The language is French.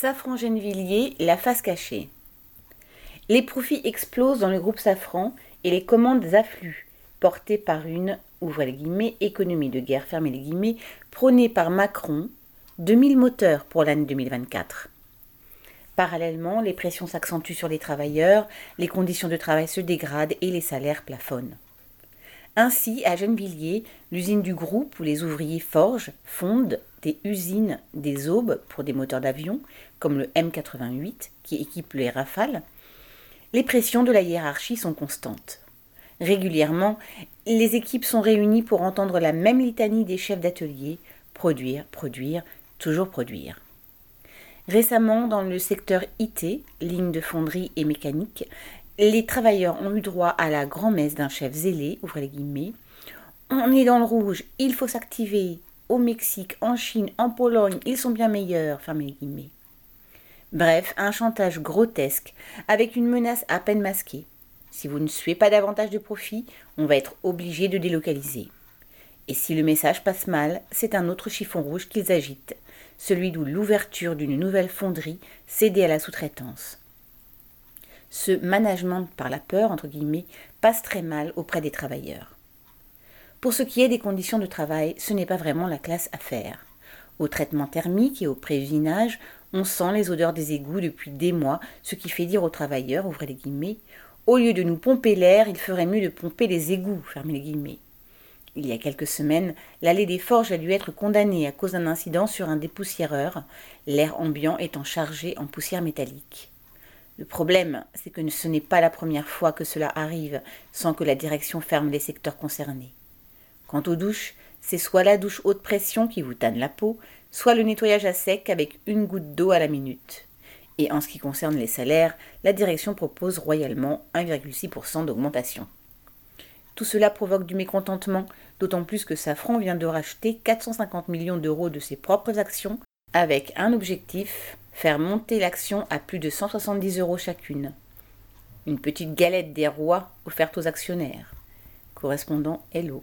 Safran Gennevilliers, la face cachée. Les profits explosent dans le groupe Safran et les commandes affluent, portées par une économie de guerre guillemets, prônée par Macron, 2000 moteurs pour l'année 2024. Parallèlement, les pressions s'accentuent sur les travailleurs, les conditions de travail se dégradent et les salaires plafonnent. Ainsi, à Gennevilliers, l'usine du groupe où les ouvriers forgent, fondent des usines des aubes pour des moteurs d'avion, comme le M88 qui équipe les Rafales, les pressions de la hiérarchie sont constantes. Régulièrement, les équipes sont réunies pour entendre la même litanie des chefs d'atelier produire, produire, toujours produire. Récemment, dans le secteur IT, ligne de fonderie et mécanique, les travailleurs ont eu droit à la grand-messe d'un chef zélé, ouvrez les guillemets. On est dans le rouge, il faut s'activer. Au Mexique, en Chine, en Pologne, ils sont bien meilleurs, fermez les guillemets. Bref, un chantage grotesque, avec une menace à peine masquée. Si vous ne suivez pas davantage de profit, on va être obligé de délocaliser. Et si le message passe mal, c'est un autre chiffon rouge qu'ils agitent, celui d'où l'ouverture d'une nouvelle fonderie cédée à la sous-traitance. Ce management par la peur, entre guillemets, passe très mal auprès des travailleurs. Pour ce qui est des conditions de travail, ce n'est pas vraiment la classe à faire. Au traitement thermique et au prévinage, on sent les odeurs des égouts depuis des mois, ce qui fait dire aux travailleurs, ouvrez les guillemets, au lieu de nous pomper l'air, il ferait mieux de pomper les égouts, les guillemets. Il y a quelques semaines, l'allée des forges a dû être condamnée à cause d'un incident sur un dépoussiéreur, l'air ambiant étant chargé en poussière métallique. Le problème, c'est que ce n'est pas la première fois que cela arrive sans que la direction ferme les secteurs concernés. Quant aux douches, c'est soit la douche haute pression qui vous tanne la peau, soit le nettoyage à sec avec une goutte d'eau à la minute. Et en ce qui concerne les salaires, la direction propose royalement 1,6% d'augmentation. Tout cela provoque du mécontentement, d'autant plus que Safran vient de racheter 450 millions d'euros de ses propres actions, avec un objectif faire monter l'action à plus de 170 euros chacune. Une petite galette des rois offerte aux actionnaires. Correspondant Hello.